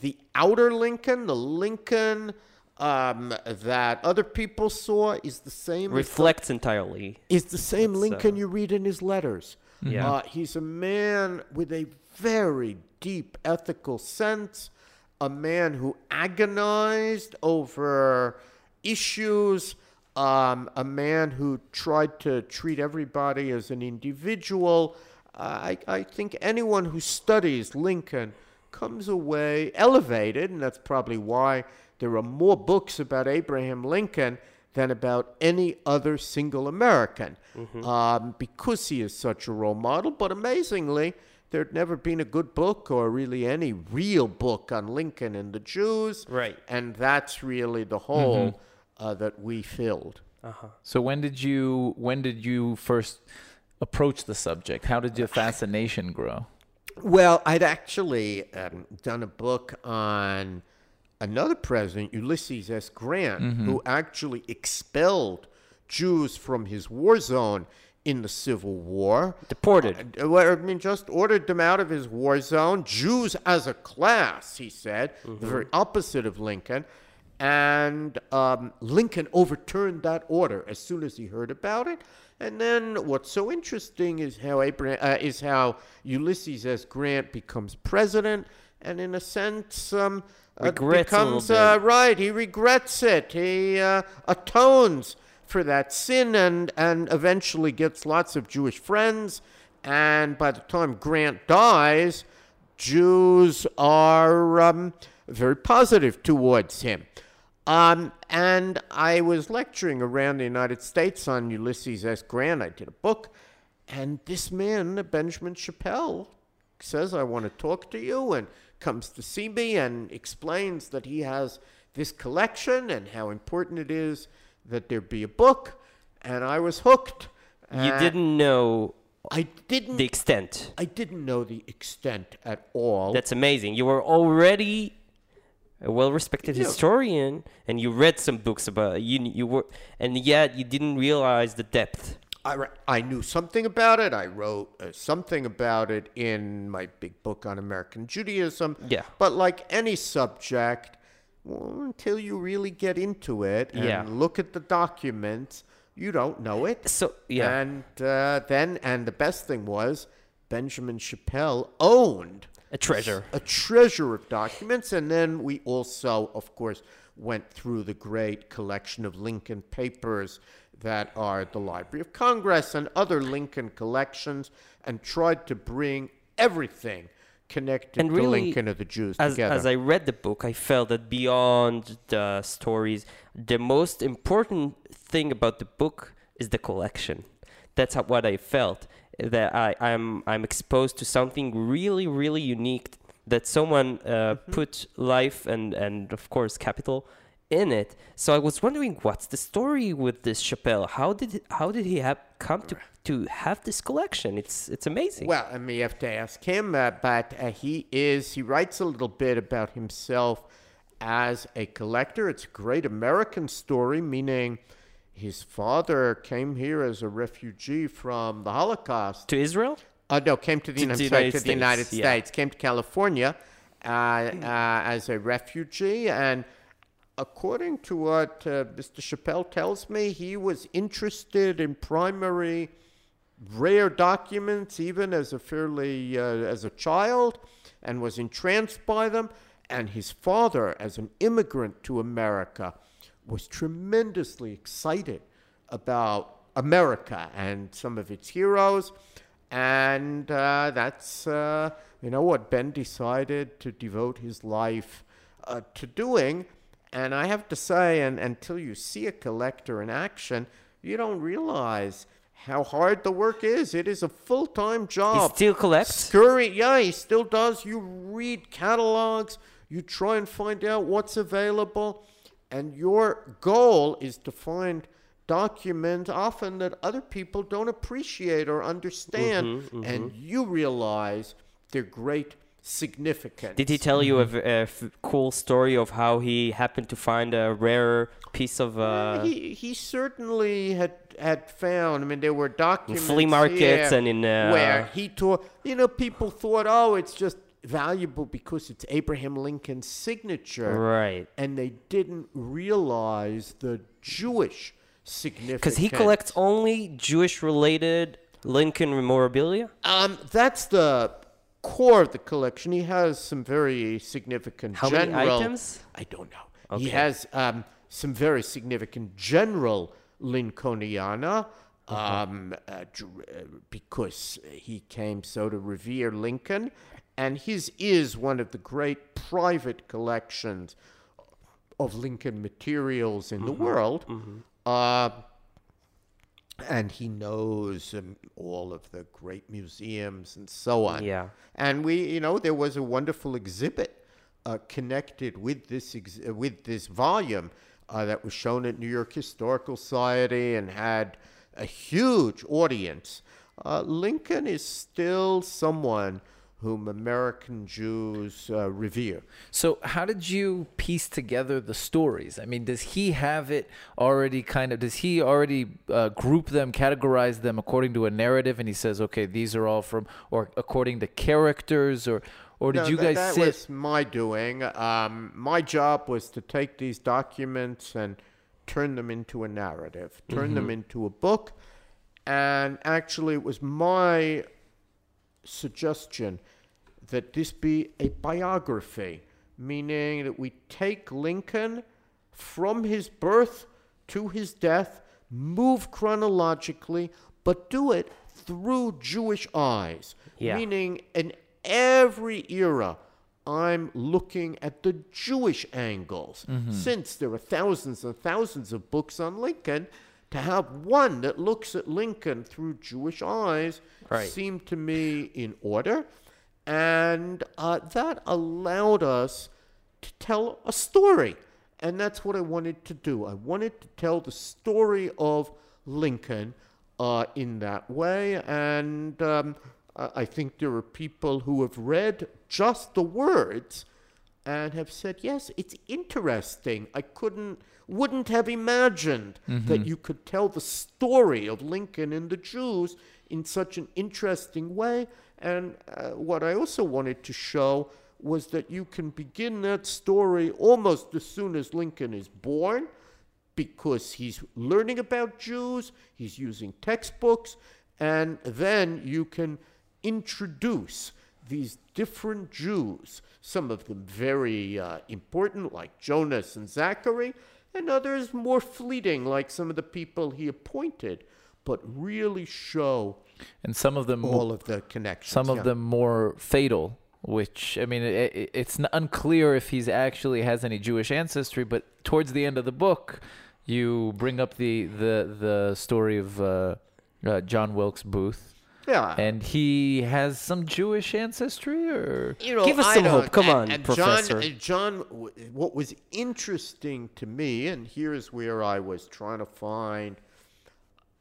the outer Lincoln, the Lincoln um, that other people saw, is the same
reflects entirely.
is the same Lincoln
uh,
you read in his letters.
Yeah.
Uh, he's a man with a very deep ethical sense, a man who agonized over issues, um, a man who tried to treat everybody as an individual. Uh, I, I think anyone who studies Lincoln comes away elevated, and that's probably why there are more books about Abraham Lincoln than about any other single American, um, because he is such a role model. But amazingly, there had never been a good book or really any real book on Lincoln and the Jews.
Right.
And that's really the hole uh, that we filled.
So when did you when did you first approach the subject? How did your fascination grow?
Well, I'd actually um, done a book on another president, Ulysses S. Grant, who actually expelled Jews from his war zone in the Civil War.
Deported.
Uh, I mean, just ordered them out of his war zone. Jews as a class, he said, the very opposite of Lincoln. And um, Lincoln overturned that order as soon as he heard about it. And then what's so interesting is how Abraham, uh, is how Ulysses S. Grant becomes president, and in a sense, um,
Regrets
becomes uh, right. He regrets it. He uh, atones for that sin, and and eventually gets lots of Jewish friends. And by the time Grant dies, Jews are um, very positive towards him. Um, and I was lecturing around the United States on Ulysses S. Grant. I did a book, and this man, Benjamin Shapell, says, I want to talk to you, and comes to see me and explains that he has this collection and how important it is that there be a book. And I was hooked.
You didn't know
I didn't.
the extent.
I didn't know the extent at all.
That's amazing. You were already a well-respected
Yeah.
historian, and you read some books about you. You were, and yet you didn't realize the depth.
I, I knew something about it. I wrote uh, something about it in my big book on American Judaism.
Yeah.
But like any subject, well, until you really get into it and
Yeah.
look at the documents, you don't know it.
So yeah,
And uh, then, and the best thing was, Benjamin Shapell owned
a treasure.
a treasure of documents. And then we also, of course, went through the great collection of Lincoln papers that are at the Library of Congress and other Lincoln collections and tried to bring everything connected
And
to
really,
Lincoln and the Jews
As,
together.
as I read the book, I felt that beyond the stories, the most important thing about the book is the collection. That's how, what I felt. That I, I'm I'm exposed to something really really unique that someone uh,
Mm-hmm.
put life and and of course capital in it. So I was wondering what's the story with this Shapell? How did how did he have come to to have this collection? It's it's amazing.
Well, I mean, you have to ask him, uh, but uh, he is, he writes a little bit about himself as a collector. It's a great American story, meaning his father came here as a refugee from the Holocaust.
to Israel?
Uh, no, came to the,
To
United, sorry,
United
to the United
States, yeah.
States, came to California uh, uh, as a refugee. And according to what uh, Mr. Shapell tells me, he was interested in primary rare documents even as a fairly uh, as a child and was entranced by them and his father as an immigrant to america was tremendously excited about america and some of its heroes and uh, that's uh, you know what ben decided to devote his life uh, to doing and i have to say and until you see a collector in action you don't realize how hard the work is. It is a full time job.
He still collects.
Scurry, yeah, he still does. You read catalogs, you try and find out what's available, and your goal is to find documents often that other people don't appreciate or understand,
Mm-hmm,
and you realize they're great significance.
Did he tell you a, a f- cool story of how he happened to find a rare piece of? Uh,
he he certainly had had found. I mean, there were documents
flea markets and in, uh,
where he taught. You know, people thought, oh, it's just valuable because it's Abraham Lincoln's signature,
right.
and they didn't realize the Jewish significance.
Because he collects only Jewish-related Lincoln memorabilia.
Um, that's the core of the collection. He has some very significant
How many
general.
items?
I don't know. He has um, some very significant general Lincolniana. Um, uh, uh, because he came so to revere Lincoln, and his is one of the great private collections of Lincoln materials in the world. Uh, and he knows um, all of the great museums and so on.
Yeah.
And we, you know, there was a wonderful exhibit uh, connected with this ex- uh, with this volume uh, that was shown at New York Historical Society and had a huge audience. Uh, Lincoln is still someone whom American Jews uh, revere.
So, how did you piece together the stories? I mean, does he have it already kind of, does he already uh, group them, categorize them according to a narrative? And he says, okay, these are all from, or according to characters, or, or did
No,
you
that-
guys
that
sit?
was my doing. Um, my job was to take these documents and turn them into a narrative, turn
Mm-hmm.
them into a book. And actually, it was my suggestion that this be a biography, meaning that we take Lincoln from his birth to his death, move chronologically, but do it through Jewish eyes.
Yeah.
Meaning, in every era, I'm looking at the Jewish angles. Mm-hmm. Since there are thousands and thousands of books on Lincoln, to have one that looks at Lincoln through Jewish eyes
Right.
seemed to me in order. And uh, that allowed us to tell a story. And that's what I wanted to do. I wanted to tell the story of Lincoln uh, in that way. And um, I I think there are people who have read just the words and have said, yes, it's interesting. I couldn't, wouldn't have imagined that you could tell the story of Lincoln and the Jews in such an interesting way. And uh, what I also wanted to show was that you can begin that story almost as soon as Lincoln is born because he's learning about Jews, he's using textbooks, and then you can introduce these different Jews, some of them very uh, important, like Jonas and Zacharie, and others more fleeting, like some of the people he appointed, but really show
and some of them,
all of the connections.
some of
yeah.
them more fatal which i mean it, it, it's unclear if he's actually has any jewish ancestry but towards the end of the book you bring up the the the story of uh, uh, john wilkes booth
Yeah.
and he has some jewish ancestry or
you know,
Give us
I
some hope. Come
and-
on,
and
Professor.
John, John, what was interesting to me, and here's where I was trying to find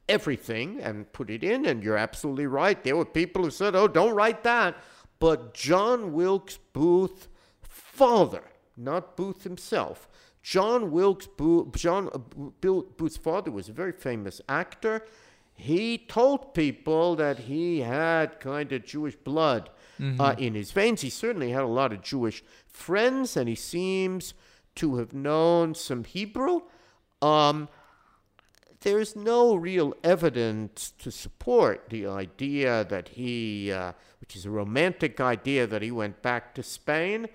everything and put it in, and you're absolutely right. There were people who said, oh, don't write that. But John Wilkes Booth, father, not Booth himself, John Wilkes Booth, John uh, Bo- Bill Booth's father was a very famous actor. He told people that he had kind of Jewish blood uh, in his veins. He certainly had a lot of Jewish friends, and he seems to have known some Hebrew. Um, there's no real evidence to support the idea that he, uh, which is a romantic idea, that he went back to Spain.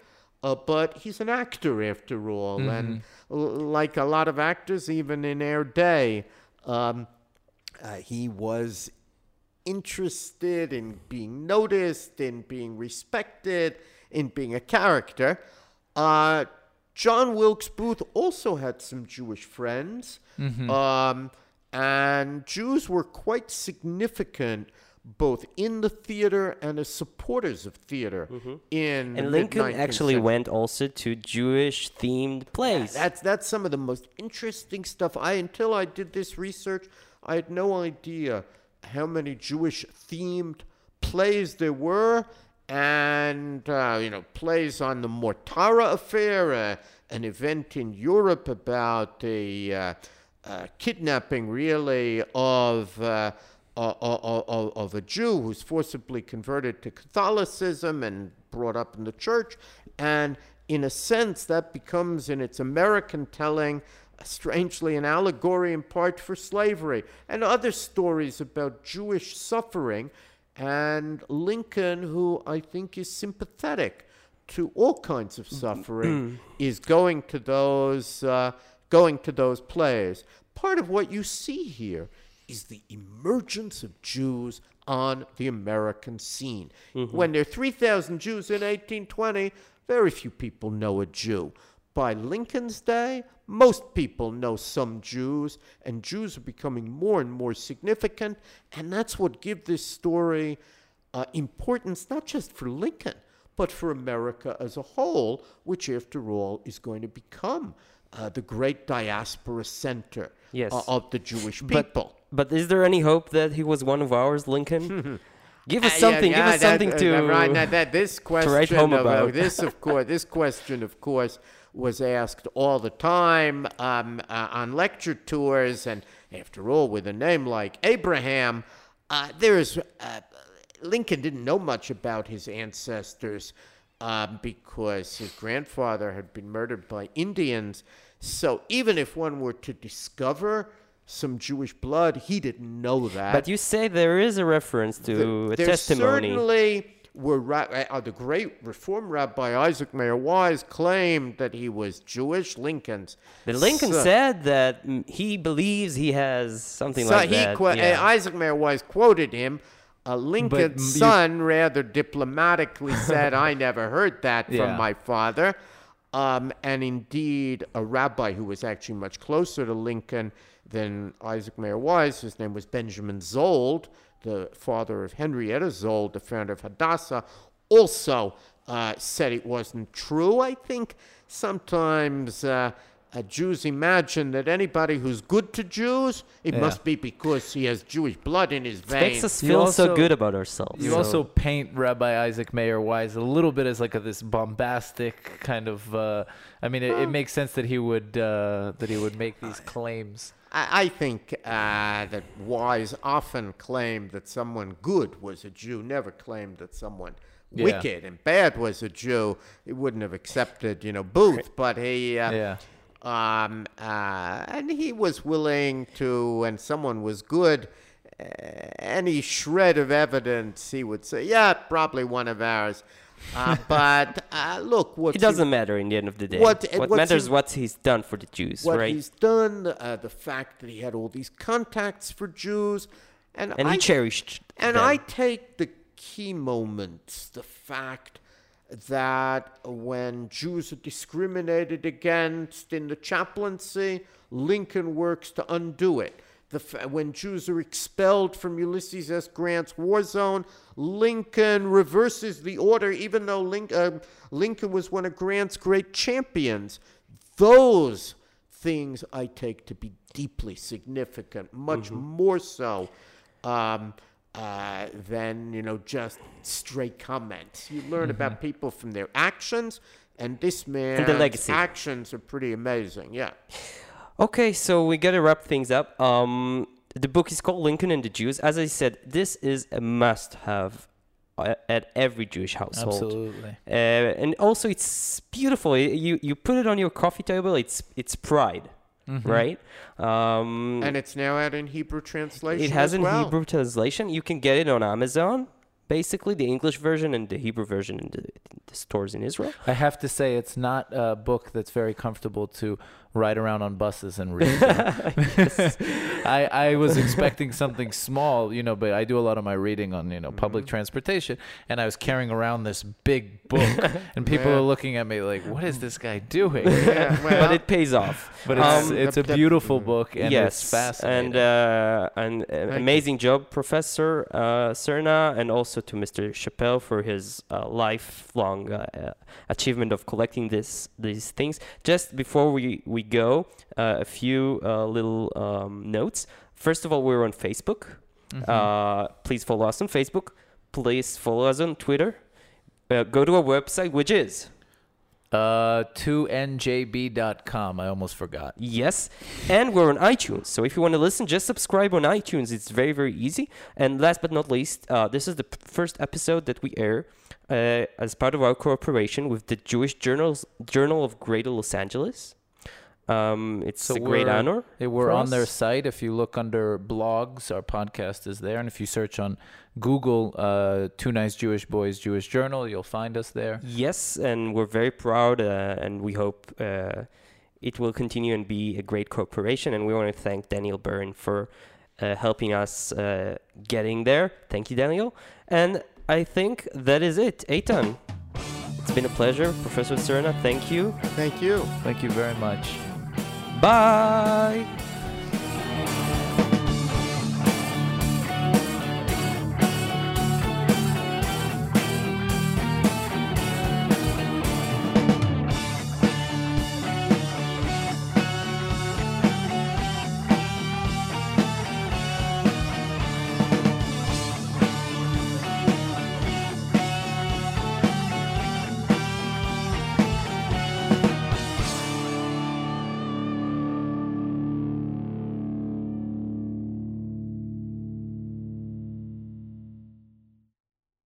Uh, but he's an actor after all, and l- like a lot of actors, even in our day, um, uh, he was interested in being noticed, in being respected, in being a character. Uh, John Wilkes Booth also had some Jewish friends, um, and Jews were quite significant both in the theater and as supporters of theater in the
And Lincoln actually
century.
went also to Jewish themed plays.
That's that's some of the most interesting stuff. I until I did this research, I had no idea how many Jewish themed plays there were, and uh, you know plays on the Mortara affair, uh, an event in Europe about the uh, kidnapping, really, of. Uh, of a Jew who's forcibly converted to Catholicism and brought up in the church. And in a sense, that becomes, in its American telling, strangely an allegory in part for slavery and other stories about Jewish suffering. And Lincoln, who I think is sympathetic to all kinds of suffering, is going to those uh, going to those plays. Part of what you see here is the emergence of Jews on the American scene. When there are 3,000 Jews in 1820, very few people know a Jew. By Lincoln's day, most people know some Jews, and Jews are becoming more and more significant, and that's what gives this story uh, importance, not just for Lincoln, but for America as a whole, which, after all, is going to become uh, the great diaspora center
Yes.
uh, of the Jewish people.
But is there any hope that he was one of ours, Lincoln? Give us
Uh, yeah,
something.
yeah,
give us
that-
something
uh,
to.
right now that this question
write home
of, uh,
about.
this of course this question of course was asked all the time um, uh, on lecture tours and after all with a name like Abraham uh, there's uh, Lincoln didn't know much about his ancestors um, because his grandfather had been murdered by Indians so even if one were to discover some Jewish blood he didn't know that
but you say there is a reference to a
there
testimony.
certainly were ra- uh, the great Reform Rabbi Isaac Mayer Wise claimed that he was Jewish. Lincoln's
But Lincoln
son-
said that he believes he has something
so
like
he
that.
qu-
yeah.
uh, Isaac Mayer Wise quoted him. Uh, Lincoln's son rather diplomatically said, "I never heard that from my father." Um, and indeed, a rabbi who was actually much closer to Lincoln than Isaac Mayer Wise, his name was Benjamin Szold, the father of Henrietta Szold, the founder of Hadassah, also uh, said it wasn't true. I think sometimes uh, uh, Jews imagine that anybody who's good to Jews, it
Yeah.
must be because he has Jewish blood in his
It
veins.
makes us
You
feel so good about ourselves.
You
so-
also paint Rabbi Isaac Mayer Wise a little bit as like a, this bombastic kind of. Uh, I mean, it, it makes sense that he would uh, that he would make these claims.
I, I think uh, that Wise often claimed that someone good was a Jew, never claimed that someone
Yeah.
wicked and bad was a Jew. He wouldn't have accepted, you know, Booth, but he. Uh,
Yeah.
Um, uh, and he was willing to, and someone was good, uh, any shred of evidence, he would say, yeah, probably one of ours. Uh, but uh, look, what
it doesn't matter in the end of the day.
What-
What, matters
he-
what he's done for the Jews,
what
right?
he's done, uh, the fact that he had all these contacts for Jews, and
And
I,
he cherished
and
them.
I take the key moments, the fact that when Jews are discriminated against in the chaplaincy, Lincoln works to undo it. The when Jews are expelled from Ulysses S. Grant's war zone, Lincoln reverses the order, even though uh, Lincoln was one of Grant's great champions. Those things I take to be deeply significant, much more so um, uh, than you know just stray comments. You learn about people from their actions, and this man's
legacy.
actions are pretty amazing. Yeah.
Okay, so we gotta wrap things up. Um, the book is called Lincoln and the Jews. As I said, this is a must-have uh, at every Jewish household.
Absolutely.
Uh, and also, it's beautiful. You you put it on your coffee table. It's it's pride,
Mm-hmm.
right? Um,
And it's now out in Hebrew translation.
it has
as
an
well.
Hebrew translation. You can get it on Amazon, basically the English version and the Hebrew version in the, in the stores in Israel.
I have to say, it's not a book that's very comfortable to ride around on buses and read. I, I was expecting something small, you know, but I do a lot of my reading on, you know, public transportation, and I was carrying around this big book, and people
Yeah.
are looking at me like, "What is this guy doing?"
Yeah,
but it pays off.
But it's
Um,
it's a
the- the-
beautiful book, and
yes,
it's fascinating.
and uh, an uh,
you.
amazing job, Professor uh, Sarna, and also to Mr. Shapell for his uh, lifelong uh, uh, achievement of collecting this these things. Just before we we go, uh, a few uh, little um, notes. First of all, we're on Facebook.
Mhm.
Uh, please follow us on Facebook. Please follow us on Twitter. Uh, go to our website, which is
Uh, 2njb.com. I almost forgot.
Yes, and we're on iTunes. So if you want to listen, just subscribe on iTunes. It's very, very easy. And last but not least, uh, this is the p- first episode that we air uh, as part of our cooperation with the Jewish Journals Journal of Greater Los Angeles. Um, it's
So
a great honor.
Hey, we're
for
on their site. If you look under blogs, our podcast is there. And if you search on Google, uh, Two Nice Jewish Boys Jewish Journal, you'll find us there.
Yes, and we're very proud, uh, and we hope uh, it will continue and be a great cooperation. And we want to thank Daniel Byrne for uh, helping us uh, getting there. Thank you, Daniel. And I think that is it. Eitan, it's been a pleasure. Professor Sarna, thank you.
Thank you.
Thank you very much.
Bye.